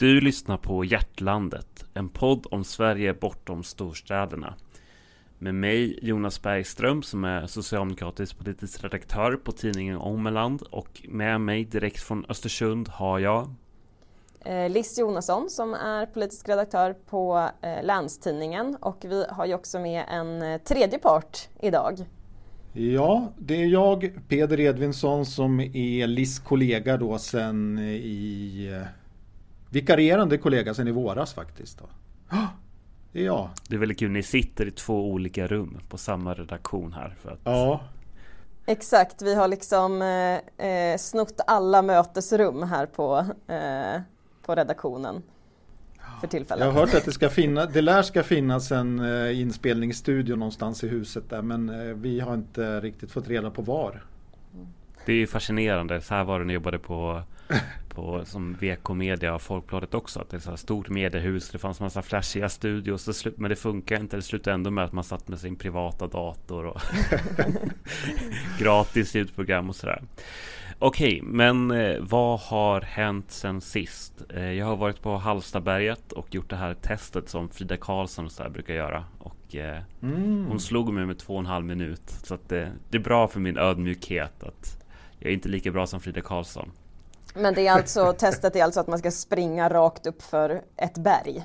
Du lyssnar på Hjärtlandet, en podd om Sverige bortom storstäderna. Med mig Jonas Bergström som är socialdemokratisk politisk redaktör på tidningen Ångerland och med mig direkt från Östersund har jag eh, Liss Jonasson som är politisk redaktör på eh, Länstidningen och vi har ju också med en eh, tredje part idag. Ja, det är jag, Peder Edvinsson, som är Liss kollega då sen i vikarierande kollega sen i våras faktiskt. Då. Det är jag. Det är väldigt kul, ni sitter i två olika rum på samma redaktion här. För att... Ja. Exakt, vi har liksom eh, eh, snott alla mötesrum här på, eh, på redaktionen. För tillfället. Jag har hört att det ska finnas, det lär ska finnas en eh, inspelningsstudio någonstans i huset där men eh, vi har inte riktigt fått reda på var. Det är fascinerande, så här var det när jag jobbade på på som VK Media och Folkbladet också. Att det är så här stort mediehus, det fanns massa flashiga studios, men det funkar inte. Det slutade ändå med att man satt med sin privata dator och gratis ljudprogram och sådär. Okej, men eh, vad har hänt sen sist? Eh, jag har varit på Hallstaberget och gjort det här testet som Frida Karlsson så brukar göra. Och eh, mm. hon slog mig med två och en halv minut. Så att det, det är bra för min ödmjukhet att jag är inte lika bra som Frida Karlsson. Men det är alltså, testet är alltså att man ska springa rakt upp för ett berg?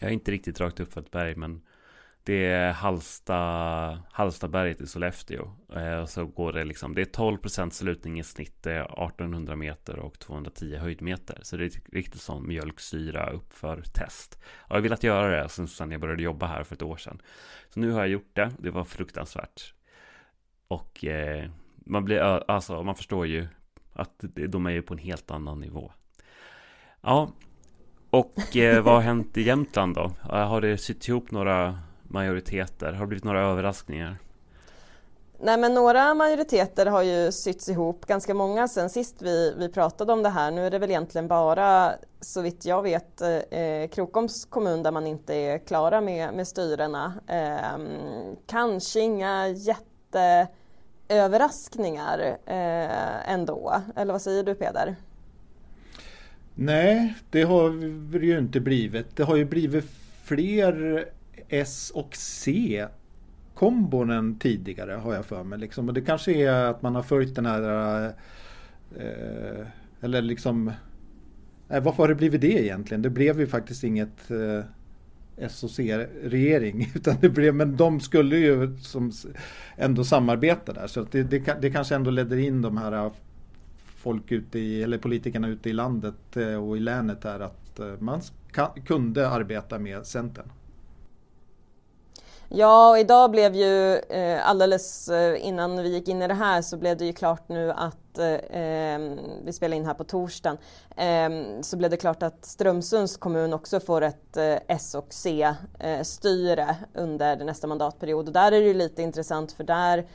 Jag är inte riktigt rakt upp för ett berg men det är Halsta, Hallstaberget i Sollefteå. Eh, och så går det liksom, det är 12% slutning i snitt, det är 1800 meter och 210 höjdmeter. Så det är riktigt sån mjölksyra uppför test. test. Jag har velat göra det sen jag började jobba här för ett år sedan. Så nu har jag gjort det, det var fruktansvärt. Och eh, man blir, alltså man förstår ju att de är ju på en helt annan nivå. Ja, och eh, vad har hänt i Jämtland då? Eh, har det sytt ihop några majoriteter? Har det blivit några överraskningar? Nej men några majoriteter har ju sytts ihop, ganska många sen sist vi, vi pratade om det här. Nu är det väl egentligen bara, så vitt jag vet, eh, eh Krokoms kommun där man inte är klara med, med styrena. Eh, kanske inga jätte överraskningar eh, ändå. Eller vad säger du Peder? Nej, det har det ju inte blivit. Det har ju blivit fler S och C kombon än tidigare har jag för mig. Liksom. Och det kanske är att man har följt den här eh, eller liksom eh, varför har det blivit det egentligen? Det blev ju faktiskt inget eh, SOC-regering. Utan det blev, men de skulle ju som ändå samarbeta där. Så det, det, det kanske ändå ledde in de här äh, folk ute i, eller politikerna ute i landet äh, och i länet där att äh, man kunde arbeta med Centern. Ja, och idag blev ju eh, alldeles eh, innan vi gick in i det här så blev det ju klart nu att eh, ehm, vi spelar in här på torsdagen eh, så blev det klart att Strömsunds kommun också får ett eh, S och C-styre eh, under nästa mandatperiod. Och där är det ju lite intressant för där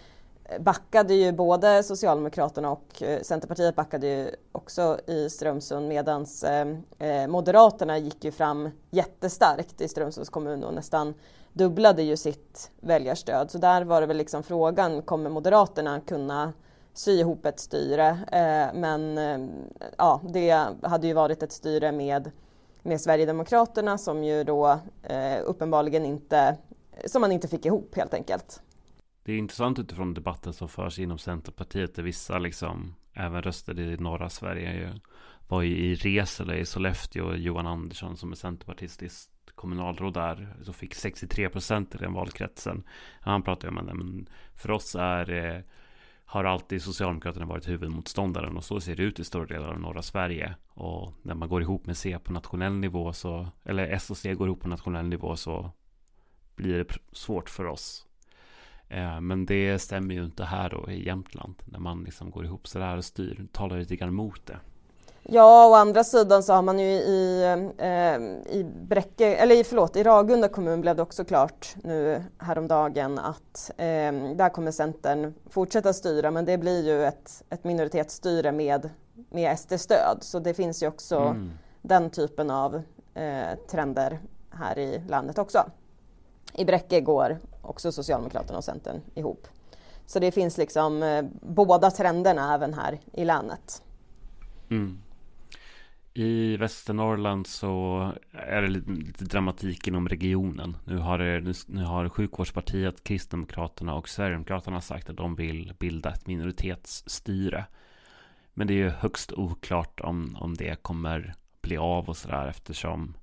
backade ju både Socialdemokraterna och eh, Centerpartiet backade ju också i Strömsund medan eh, Moderaterna gick ju fram jättestarkt i Strömsunds kommun och nästan dubblade ju sitt väljarstöd. Så där var det väl liksom frågan, kommer Moderaterna kunna sy ihop ett styre? Eh, men eh, ja, det hade ju varit ett styre med, med Sverigedemokraterna som ju då eh, uppenbarligen inte, som man inte fick ihop helt enkelt. Det är intressant utifrån debatten som förs inom Centerpartiet där vissa liksom även röstade i norra Sverige var ju i Resele i Sollefteå Johan Andersson som är centerpartistisk kommunalråd där så fick 63 procent i den valkretsen. Han pratade om att men för oss är eh, har alltid Socialdemokraterna varit huvudmotståndaren och så ser det ut i stora delar av norra Sverige. Och när man går ihop med C på nationell nivå så, eller S och C går ihop på nationell nivå så blir det svårt för oss. Eh, men det stämmer ju inte här då i Jämtland när man liksom går ihop sådär och styr, talar lite grann mot det. Ja, å andra sidan så har man ju i, eh, i Bräcke, eller förlåt, i Ragunda kommun blev det också klart nu häromdagen att eh, där kommer Centern fortsätta styra men det blir ju ett, ett minoritetsstyre med, med SD-stöd så det finns ju också mm. den typen av eh, trender här i landet också. I Bräcke går också Socialdemokraterna och Centern ihop. Så det finns liksom eh, båda trenderna även här i länet. Mm. I Västernorrland så är det lite dramatik inom regionen. Nu har, det, nu har sjukvårdspartiet, Kristdemokraterna och Sverigedemokraterna sagt att de vill bilda ett minoritetsstyre. Men det är ju högst oklart om, om det kommer bli av och sådär eftersom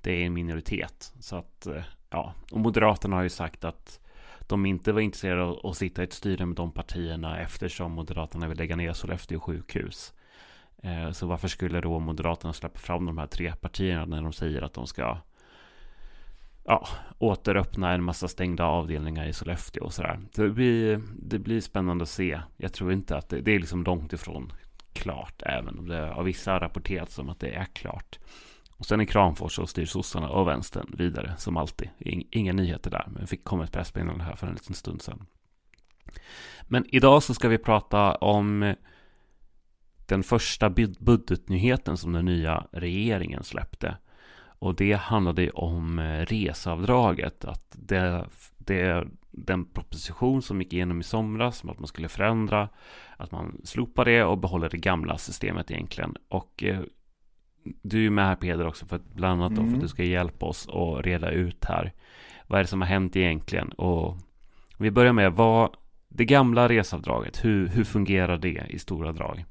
det är en minoritet. Så att, eh, ja, och Moderaterna har ju sagt att de inte var intresserade av att sitta i ett styre med de partierna eftersom Moderaterna vill lägga ner Sollefteå sjukhus. Eh, så varför skulle då Moderaterna släppa fram de här tre partierna när de säger att de ska ja, återöppna en massa stängda avdelningar i Sollefteå och sådär. Det blir, det blir spännande att se. Jag tror inte att det, det är liksom långt ifrån klart, även om det av vissa rapporterats som att det är klart. Och sen i Kramfors så styr sossarna och vänstern vidare som alltid. Inga nyheter där, men fick komma ett pressmeddelande här för en liten stund sedan. Men idag så ska vi prata om den första budgetnyheten som den nya regeringen släppte. Och det handlade om eh, reseavdraget. Att det, det, den proposition som gick igenom i somras om att man skulle förändra, att man slopar det och behåller det gamla systemet egentligen. Och eh, du är med här Peder också för att bland annat mm. då för att mm. du ska hjälpa oss att reda ut här. Vad är det som har hänt egentligen? Och vi börjar med vad det gamla resavdraget, hur, hur fungerar det i stora drag?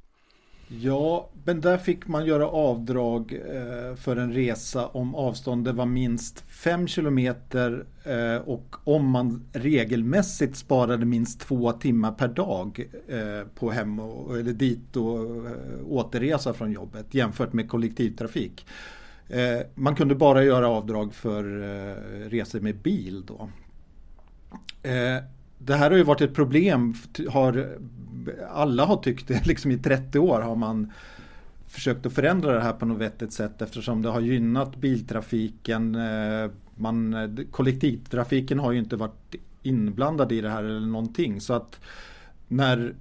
Ja, men där fick man göra avdrag eh, för en resa om avståndet var minst 5 kilometer eh, och om man regelmässigt sparade minst två timmar per dag eh, på hem och, eller dit och återresa från jobbet jämfört med kollektivtrafik. Man kunde bara göra avdrag för resor med bil då. Det här har ju varit ett problem, har alla har tyckt det, liksom i 30 år har man försökt att förändra det här på något vettigt sätt eftersom det har gynnat biltrafiken. Eh, man, eh, kollektivtrafiken har ju inte varit inblandad i det här eller någonting. Så att när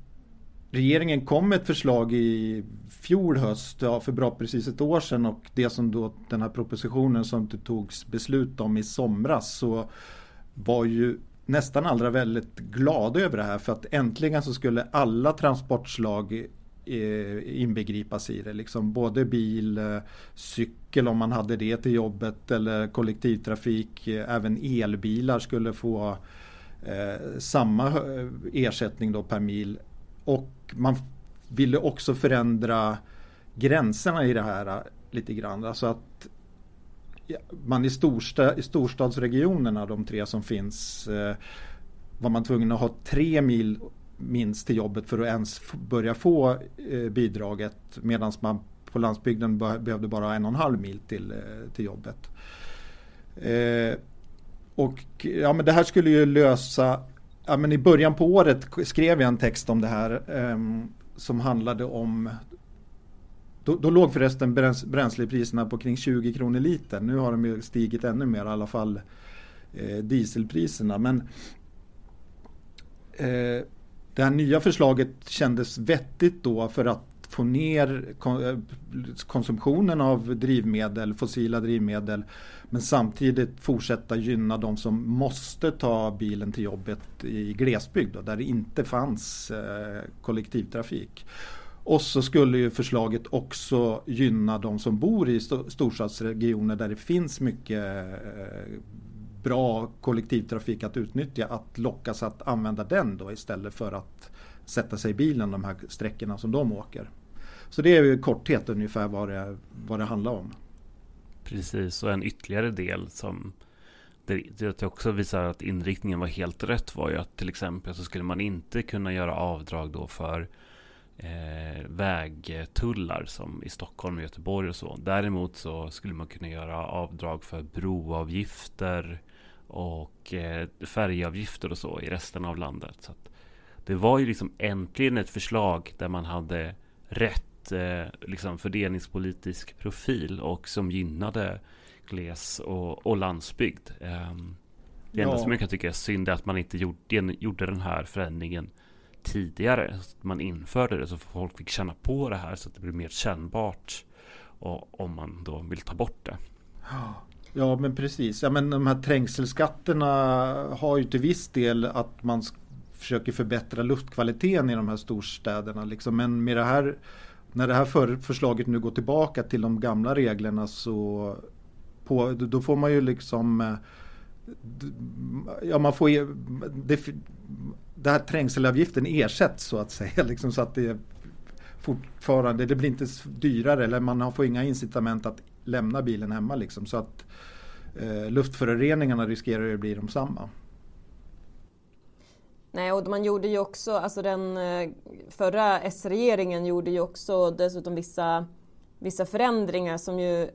regeringen kom med ett förslag i fjol höst, ja, för bra precis ett år sedan och det som då den här propositionen som det togs beslut om i somras så var ju nästan allra väldigt glada över det här för att äntligen så skulle alla transportslag eh, inbegripas i det. Liksom både bil, eh, cykel om man hade det till jobbet eller kollektivtrafik. Eh, även elbilar skulle få eh, samma ersättning då per mil. Och man ville också förändra gränserna i det här lite grann. Alltså att man i, storsta, i storstadsregionerna, de tre som finns, eh, var man tvungen att ha tre mil minst till jobbet för att ens börja få eh, bidraget medan man på landsbygden behövde bara en och en halv mil till, eh, till jobbet. Eh, och ja, men det här skulle ju lösa, ja, men i början på året skrev jag en text om det här eh, som handlade om då, då låg förresten bränslepriserna på kring 20 kronor liter. Nu har de ju stigit ännu mer, i alla fall eh, dieselpriserna. Men eh, det här nya förslaget kändes vettigt då för att få ner eh, konsumtionen av drivmedel, fossila drivmedel men samtidigt fortsätta gynna de som måste ta bilen till jobbet i glesbygd då, där det inte fanns eh, kollektivtrafik. Och så skulle ju förslaget också gynna de som bor i storstadsregioner där det finns mycket eh, bra kollektivtrafik att utnyttja att lockas att använda den då istället för att sätta sig i bilen de här sträckorna som de åker. Så det är i korthet ungefär vad det, vad det handlar om. Precis, och en ytterligare del som det, också visar att inriktningen var helt rätt var ju att till exempel så skulle man inte kunna göra avdrag då för eh, vägtullar som i Stockholm och Göteborg och så. Däremot så skulle man kunna göra avdrag för broavgifter och eh, färjeavgifter och så i resten av landet. Så det var ju liksom äntligen ett förslag där man hade rätt eh, liksom fördelningspolitisk profil och som gynnade gles och, och landsbygd. Eh, det enda ja. som jag kan tycka är synd är att man inte gjorde, gjorde den här förändringen tidigare. Man införde det så folk fick känna på det här så att det blir mer kännbart. Och om man då vill ta bort det. Ja men precis. Ja, men de här trängselskatterna har ju till viss del att man försöker förbättra luftkvaliteten i de här storstäderna. Liksom. Men med det här när det här för, förslaget nu går tillbaka till de gamla reglerna så på, då får man ju liksom eh, Ja man får det, det här trängselavgiften ersätts så att säga liksom så att det fortfarande, det blir inte dyrare eller man får inga incitament att lämna bilen hemma liksom så att eh, luftföroreningarna riskerar att bli de samma. Nej, och man gjorde ju också, alltså den eh, förra S-regeringen gjorde ju också dessutom vissa, vissa förändringar som ju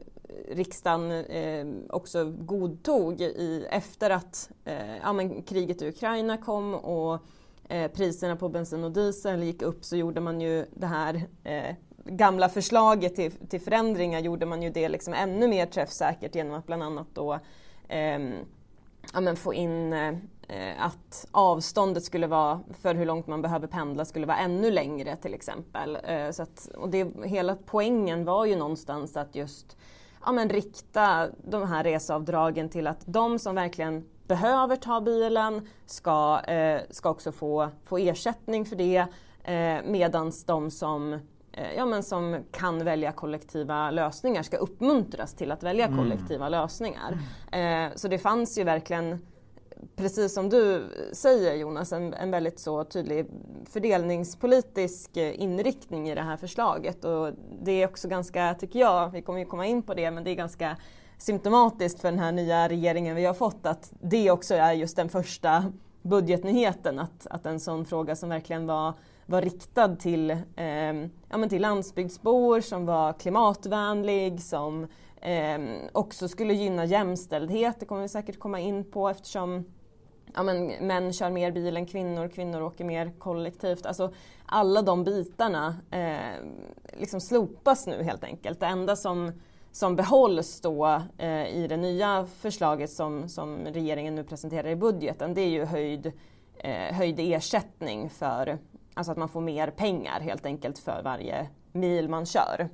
riksdagen eh, också godtog i, efter att eh, ja, men kriget i Ukraina kom och eh, priserna på bensin och diesel gick upp så gjorde man ju det här eh, gamla förslaget till, till förändringar gjorde man ju det liksom ännu mer träffsäkert genom att bland annat då ehm, ja, men få in eh, eh, att avståndet skulle vara för hur långt man behöver pendla skulle vara ännu längre till exempel. Eh, så att, och det, hela poängen var ju någonstans att just ja, men rikta de här reseavdragen till att de som verkligen behöver ta bilen ska, eh, ska också få, få ersättning för det eh, medans de som eh, ja, men som kan välja kollektiva lösningar ska uppmuntras till att välja mm. kollektiva lösningar. Eh, så det fanns ju verkligen precis som du säger Jonas, en, en, väldigt så tydlig fördelningspolitisk eh, inriktning i det här förslaget. Och det är också ganska, tycker jag, vi kommer ju komma in på det, men det är ganska symptomatiskt för den här nya regeringen vi har fått att det också är just den första budgetnyheten, att, att en sån fråga som verkligen var, var riktad till, eh, ja, men till landsbygdsbor, som var klimatvänlig, som eh, också skulle gynna jämställdhet, det kommer vi säkert komma in på eftersom ja, men, män kör mer bil än kvinnor, kvinnor åker mer kollektivt. Alltså, alla de bitarna eh, liksom slopas nu helt enkelt. Det enda som, som behålls då eh, i det nya förslaget som, som regeringen nu presenterar i budgeten det är ju höjd, eh, höjd ersättning för alltså att man får mer pengar helt enkelt för varje mil man kör.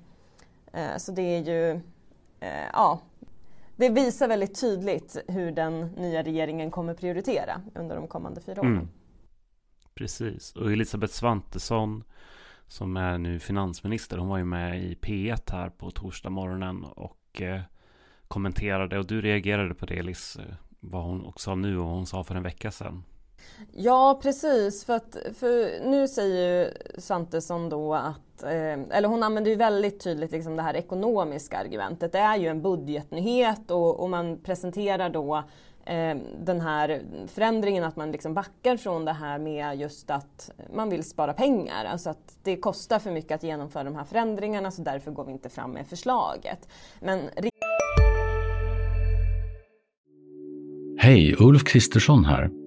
Eh, så det är ju eh, ja, det visar väldigt tydligt hur den nya regeringen kommer prioritera under de kommande fyra åren. Mm. Precis, och Elisabeth Svantesson som är nu finansminister, hon var ju med i P1 här på torsdag morgonen och eh, kommenterade och du reagerade på det Elis, eh, vad hon också sa nu och hon sa för en vecka sedan. Ja precis, för, att, för nu säger ju Svantesson då att, eh, eller hon använder ju väldigt tydligt liksom det här ekonomiska argumentet. Det är ju en budgetnyhet och, och man presenterar då eh, den här förändringen att man liksom backar från det här med just att man vill spara pengar. Alltså att det kostar för mycket att genomföra de här förändringarna så därför går vi inte fram med förslaget. Men... Hej, Ulf Kristersson här.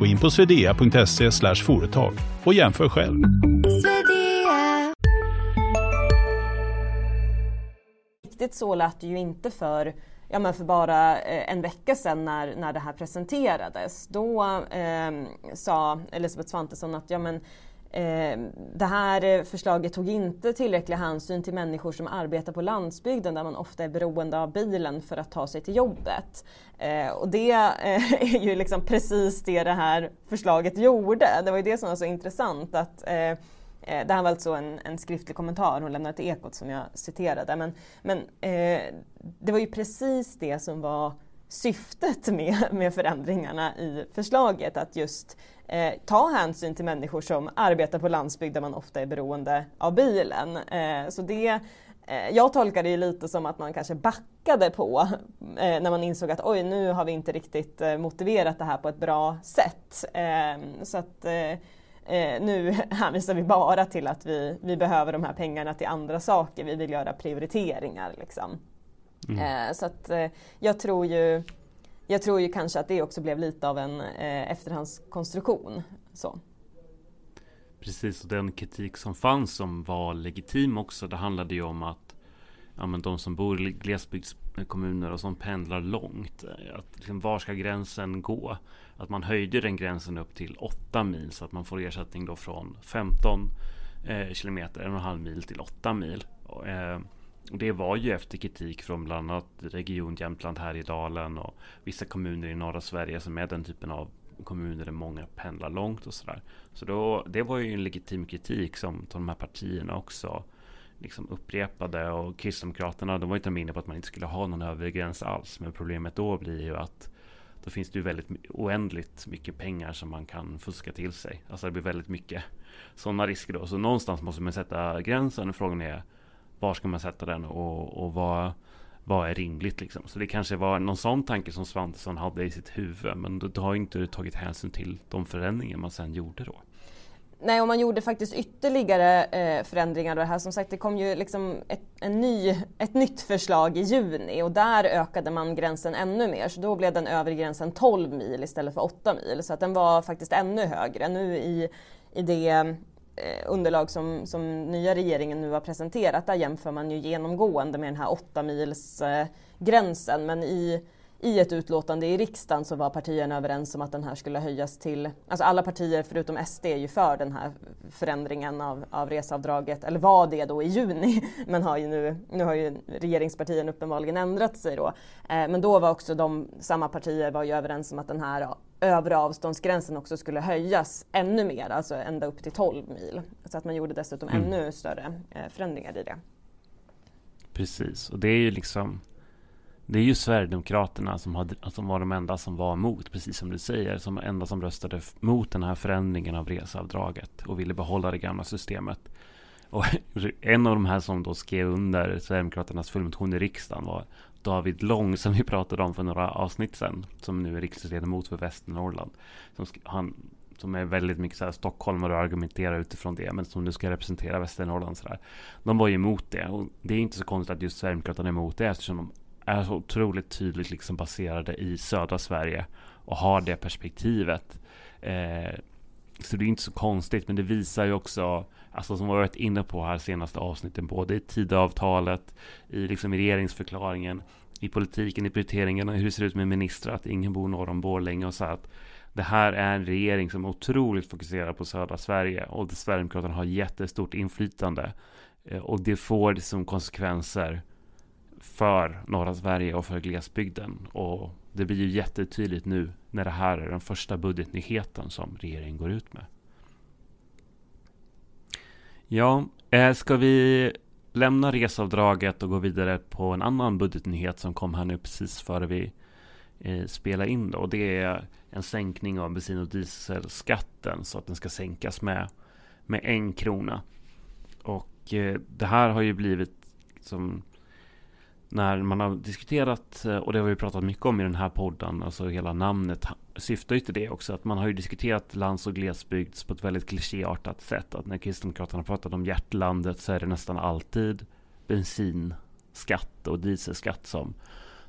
Gå in på swedea.se företag och jämför själv. Riktigt så lät det ju inte för ja, men för bara eh, en vecka sedan när, när det här presenterades. Då eh, sa Elisabeth Svantesson att ja, men, Eh, Eh, det här eh, förslaget tog inte tillräcklig hänsyn till människor som arbetar på landsbygden där man ofta är beroende av bilen för att ta sig till jobbet. Eh, och det är ju liksom precis det det här förslaget gjorde. Det var ju det som var så intressant att det här var alltså en, en, skriftlig kommentar hon lämnade till Ekot som jag citerade. Men, men eh, det var ju precis det som var syftet med, med förändringarna i förslaget. Att just eh, ta hänsyn till människor som arbetar på landsbygd där man ofta är beroende av bilen. Eh, så det, eh, jag tolkar det lite som att man kanske backade på eh, när man insåg att oj nu har vi inte riktigt eh, motiverat det här på ett bra sätt. Eh, så att eh, eh, nu hänvisar vi bara till att vi, vi behöver de här pengarna till andra saker, vi vill göra prioriteringar. Liksom. Mm. så att jag tror ju jag tror ju kanske att det också blev lite av en eh, efterhandskonstruktion. Så. Precis, och den kritik som fanns som var legitim också, det handlade ju om att ja, men de som bor i glesbygdskommuner och som pendlar långt. Att, liksom, var ska gränsen gå? Att man höjde den gränsen upp till 8 mil så att man får ersättning då från 15 eh, kilometer, en och en halv mil till 8 mil. Eh, det var ju efter kritik från bland annat Region Jämtland här i Dalen och vissa kommuner i norra Sverige som är den typen av kommuner där många pendlar långt och sådär. Så då, det var ju en legitim kritik som de här partierna också liksom upprepade och Kristdemokraterna de var inte inne på att man inte skulle ha någon övre gräns alls. Men problemet då blir ju att då finns det ju väldigt oändligt mycket pengar som man kan fuska till sig. Alltså det blir väldigt mycket sådana risker då. Så någonstans måste man sätta gränsen och frågan är var ska man sätta den och, och vad, vad är rimligt liksom. Så det kanske var någon sån tanke som Svantesson hade i sitt huvud. Men då har inte tagit hänsyn till de förändringar man sen gjorde då. Nej, och man gjorde faktiskt ytterligare eh, förändringar. Det här som sagt, det kom ju liksom ett, en ny, ett nytt förslag i juni och där ökade man gränsen ännu mer. Så då blev den övre gränsen 12 mil istället för 8 mil. Så att den var faktiskt ännu högre. Nu i, i det Eh, underlag som, som nya regeringen nu har presenterat, där jämför man ju genomgående med den här 8 mils eh, gränsen. Men i i ett utlåtande i riksdagen så var partierna överens om att den här skulle höjas till, alltså alla partier förutom SD är ju för den här förändringen av, av reseavdraget, eller var det då i juni, men har ju nu, nu har ju regeringspartierna uppenbarligen ändrat sig då. Eh, men då var också de, samma partier var ju överens om att den här övre avståndsgränsen också skulle höjas ännu mer, alltså ända upp till 12 mil. Så att man gjorde dessutom mm. ännu större eh, förändringar i det. Precis, och det är ju liksom det är ju Sverigedemokraterna som, hade, som var de enda som var emot, precis som du säger, som enda som röstade mot den här förändringen av reseavdraget och ville behålla det gamla systemet. Och en av de här som då skrev under Sverigedemokraternas fullmotion i riksdagen var David Lång som vi pratade om för några avsnitt sedan, som nu är riksdagsledamot för Västernorrland. Som, han, som är väldigt mycket så här stockholmare och argumenterar utifrån det, men som nu ska representera Västernorrland. Så där. De var ju emot det och det är inte så konstigt att just Sverigedemokraterna är emot det eftersom de är så otroligt tydligt liksom baserade i södra Sverige och har det perspektivet. Eh, så det är inte så konstigt, men det visar ju också, alltså som vi varit inne på här senaste avsnitten, både i Tidöavtalet, i, liksom i regeringsförklaringen, i politiken, i prioriteringarna, hur det ser ut med ministrar, att ingen bor norr om Borlänge och så att det här är en regering som är otroligt fokuserar på södra Sverige och där Sverigedemokraterna har jättestort inflytande. Eh, och det får som konsekvenser för norra Sverige och för glesbygden. Och det blir ju jättetydligt nu när det här är den första budgetnyheten som regeringen går ut med. Ja, eh, ska vi lämna resavdraget och gå vidare på en annan budgetnyhet som kom här nu precis före vi eh, spelar in då. Det är en sänkning av bensin och dieselskatten så att den ska sänkas med, med en krona. Och eh, det här har ju blivit som när man har diskuterat, eh, och det har vi pratat mycket om i den här podden, alltså hela namnet syftar ju till det också, att man har ju diskuterat lands och glesbygd på ett väldigt klichéartat sätt. Att när Kristdemokraterna pratat om hjärtlandet så är det nästan alltid bensinskatt och dieselskatt som,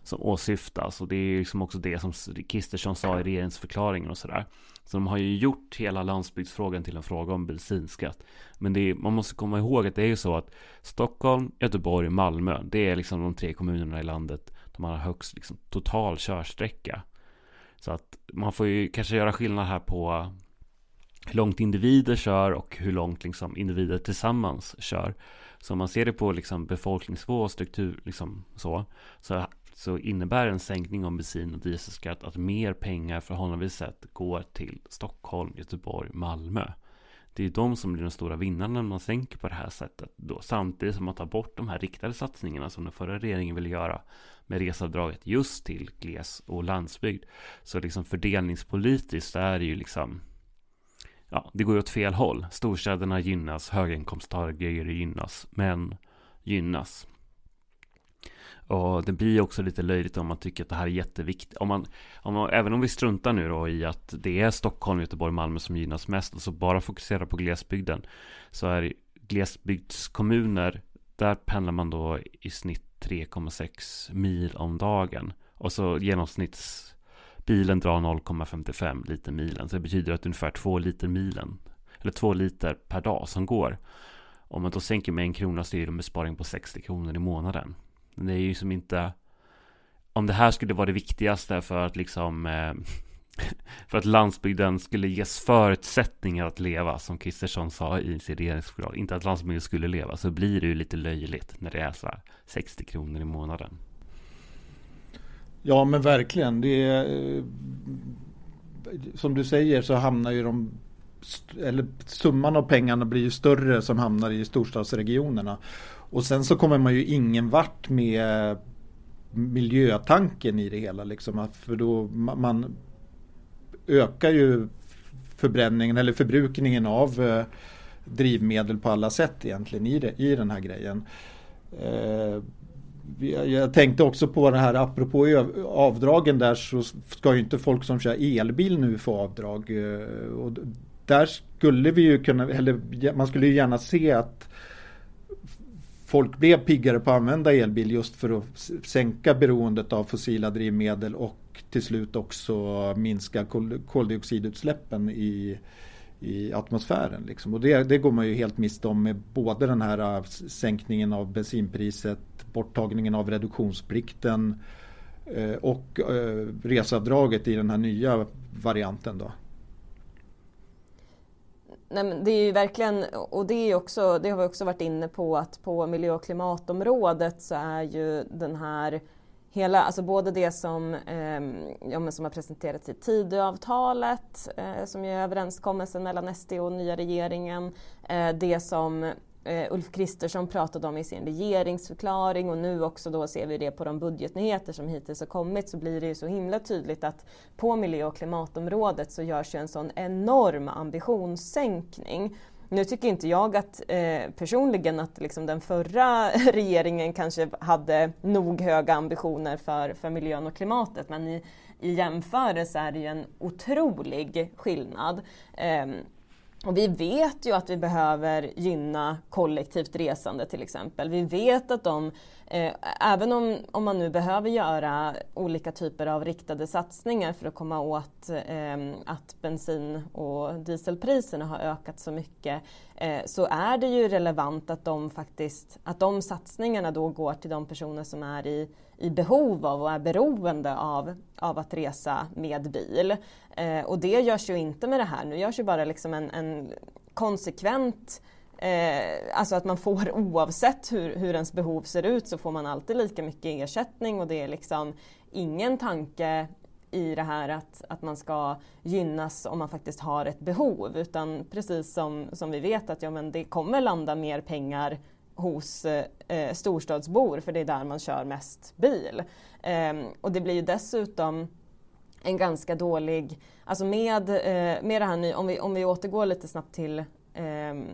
som åsyftas. Och det är liksom också det som Kristersson sa i regeringsförklaringen och sådär. Så de har ju gjort hela landsbygdsfrågan till en fråga om bensinskatt. Men är, man måste komma ihåg att det är ju så att Stockholm, Göteborg Malmö, det är liksom de tre kommunerna i landet där man har högst liksom, total körsträcka. Så att man får ju kanske göra skillnad här på hur långt individer kör och hur långt liksom, individer tillsammans kör. Så om man ser det på liksom, befolkningsnivå och struktur, liksom, så, så så innebär en sänkning av bensin och dieselskatt att mer pengar förhållandevis sett går till Stockholm, Göteborg, Malmö. Det är de som blir de stora vinnarna när man sänker på det här sättet. Då, samtidigt som man tar bort de här riktade satsningarna som den förra regeringen ville göra med resavdraget just till gles och landsbygd. Så liksom fördelningspolitiskt är det ju liksom Ja, det går ju åt fel håll. Storstäderna gynnas, höginkomsttagare gynnas, men gynnas. Och det blir också lite löjligt om man tycker att det här är jätteviktigt. Om man, om man, även om vi struntar nu då i att det är Stockholm, Göteborg, Malmö som gynnas mest och så bara fokuserar på glesbygden. Så är glesbygdskommuner, där pendlar man då i snitt 3,6 mil om dagen. Och så genomsnittsbilen drar 0,55 liter milen. Så det betyder att ungefär 2 liter milen, eller 2 liter per dag som går. Om man då sänker med en krona så är det en besparing på 60 kronor i månaden. Det är ju som inte om det här skulle vara det viktigaste för att liksom eh, för att landsbygden skulle ges förutsättningar att leva, som Kristersson sa i sin regeringsförklaring, inte att landsbygden skulle leva, så blir det ju lite löjligt när det är så här 60 kronor i månaden. Ja, men verkligen. Det är, eh, som du säger så hamnar ju de eller summan av pengarna blir ju större som hamnar i storstadsregionerna. Och sen så kommer man ju ingen vart med miljötanken i det hela. Liksom, för då man ökar ju förbränningen eller förbrukningen av eh, drivmedel på alla sätt egentligen i, det, i den här grejen. Eh, jag tänkte också på det här apropå avdragen där så ska ju inte folk som kör elbil nu få avdrag. Eh, och där skulle vi ju kunna, eller man skulle ju gärna se att folk blev piggare på att använda elbil just för att sänka beroendet av fossila drivmedel och till slut också minska koldioxidutsläppen i, i atmosfären. Liksom. Och det, det går man ju helt miste om med både den här äh, sänkningen av bensinpriset, borttagningen av reduktionsplikten äh, och äh, reseavdraget i den här nya varianten. Då. Nej, men det är ju verkligen, och det, är också, det har vi också varit inne på, att på miljö och klimatområdet så är ju den här hela, alltså både det som, eh, ja, som har presenterats i Tidöavtalet, eh, som är överenskommelsen mellan SD och nya regeringen, eh, det som eh, Ulf Kristersson pratade om i sin regeringsförklaring och nu också då ser vi det på de budgetnyheter som hittills har kommit så blir det ju så himla tydligt att på miljö och klimatområdet så görs ju en sån enorm ambitionssänkning. Nu tycker inte jag att eh, personligen att liksom den förra regeringen kanske hade nog höga ambitioner för, för miljön och klimatet men i, i jämförelse är det ju en otrolig skillnad. Eh, och vi vet ju att vi behöver gynna kollektivt resande till exempel. Vi vet att de, eh, även om, om man nu behöver göra olika typer av riktade satsningar för att komma åt eh, att bensin och dieselpriserna har ökat så mycket, eh, så är det ju relevant att de faktiskt, att de satsningarna då går till de personer som är i i behov av och är beroende av, av att resa med bil. Eh, och det görs ju inte med det här. Nu görs ju bara liksom en, en konsekvent Eh, alltså att man får oavsett hur, hur ens behov ser ut så får man alltid lika mycket ersättning och det är liksom ingen tanke i det här att, att man ska gynnas om man faktiskt har ett behov utan precis som, som vi vet att ja, men det kommer landa mer pengar hos eh, eh, storstadsbor för det är där man kör mest bil. Eh, och det blir ju dessutom en ganska dålig, alltså med, eh, med det här nya, om vi, om vi återgår lite snabbt till, ehm, eh,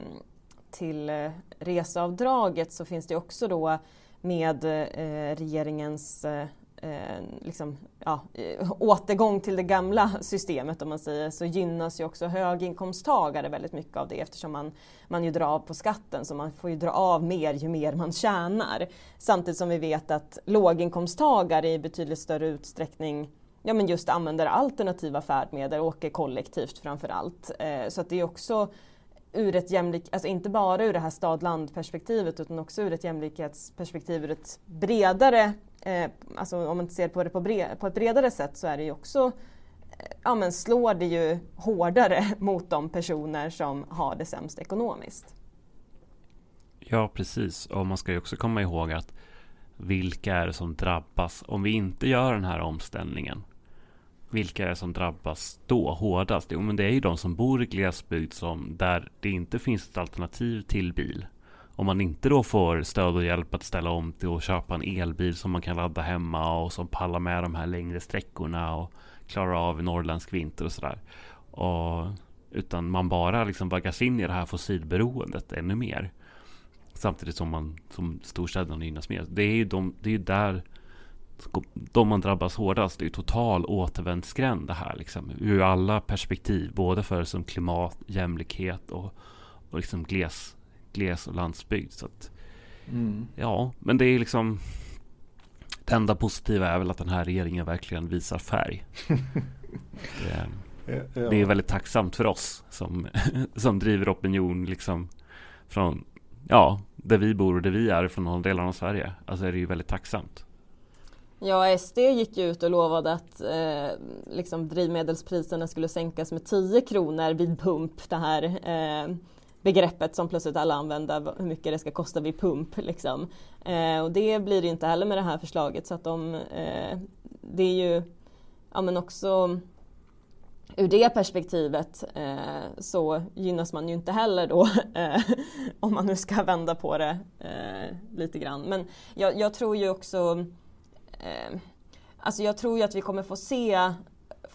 till reseavdraget så finns det också då med eh, regeringens eh, eh, liksom, ja, eh, återgång till det gamla systemet om man säger så gynnas ju också höginkomsttagare väldigt mycket av det eftersom man, man ju drar av på skatten så man får ju dra av mer ju mer man tjänar. Samtidigt som vi vet att låginkomsttagare i betydligt större utsträckning ja, men just använder alternativa färdmedel, åker kollektivt framför allt. Eh, så att det är också ur ett jämlik, alltså inte bara ur det här stad-land perspektivet utan också ur ett jämlikhetsperspektiv ur ett bredare eh, alltså om man ser på det på, bred, på ett bredare sätt så är det ju också eh, ja, men slår det ju hårdare mot de personer som har det sämst ekonomiskt. Ja, precis. Och man ska ju också komma ihåg att vilka är det som drabbas om vi inte gör den här omställningen? Vilka är det som drabbas då hårdast? Jo, men det är ju de som bor i glesbygd som där det inte finns ett alternativ till bil om man inte då får stöd och hjälp att ställa om till att köpa en elbil som man kan ladda hemma och som pallar med de här längre sträckorna och klarar av norrländsk vinter och sådär. utan man bara liksom vaggas in i det här fossilberoendet ännu mer. Samtidigt som, man, som storstäderna gynnas mer. Det är ju de, det är ju där de man drabbas hårdast. Det är total återvändsgränd det här liksom. Ur alla perspektiv. Både för som klimat, jämlikhet och, och liksom gles, gles och landsbygd. Så att, mm. Ja, men det är liksom det enda positiva är väl att den här regeringen verkligen visar färg. det, det, är väldigt tacksamt för oss som, som driver opinion liksom från ja, där vi bor och där vi är från de delarna av Sverige. Alltså är det ju väldigt tacksamt. Ja, SD gick ju ut och lovade att eh, liksom drivmedelspriserna skulle sänkas med 10 kronor vid pump. Det här eh, begreppet som plötsligt alla använder, hur mycket det ska kosta vid pump. Liksom. Eh, och det blir det inte heller med det här förslaget. Så att de, eh, det är ju ja, men också ur det perspektivet eh, så gynnas man ju inte heller då eh, om man nu ska vända på det eh, lite grann. Men jag, jag tror ju också eh, Alltså jag tror ju att vi kommer få se,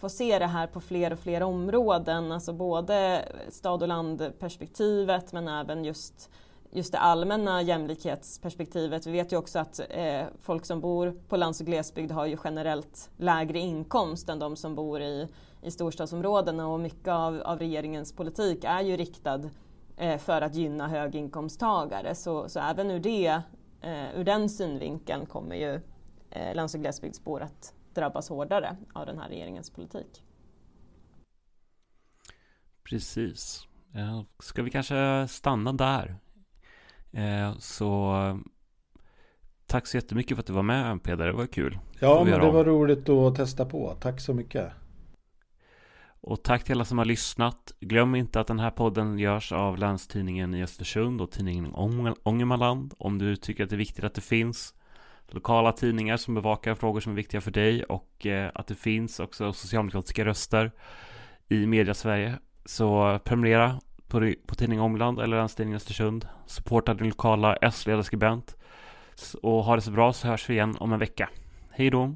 få se det här på fler och fler områden. Alltså både stad och landperspektivet men även just just det allmänna jämlikhetsperspektivet. Vi vet ju också att eh, folk som bor på lands och glesbygd har ju generellt lägre inkomst än de som bor i, i storstadsområdena och mycket av, av regeringens politik är ju riktad eh, för att gynna höginkomsttagare. Så, så även ur, det, eh, ur den synvinkeln kommer ju eh, lands och glesbygdsbor att drabbas hårdare av den här regeringens politik. Precis. Ska vi kanske stanna där? Eh, så tack så jättemycket för att du var med Peder, det var kul. Ja, men det var roligt att testa på. Tack så mycket. Och tack till alla som har lyssnat. Glöm inte att den här podden görs av Länstidningen i Östersund och tidningen Ångermanland. Om du tycker att det är viktigt att det finns lokala tidningar som bevakar frågor som är viktiga för dig och eh, att det finns också socialdemokratiska röster i media Sverige. Så prenumerera på, på Omland eller Länstidningen Östersund. Supporta din lokala S-ledarskribent. Och ha det så bra så hörs vi igen om en vecka. Hej då!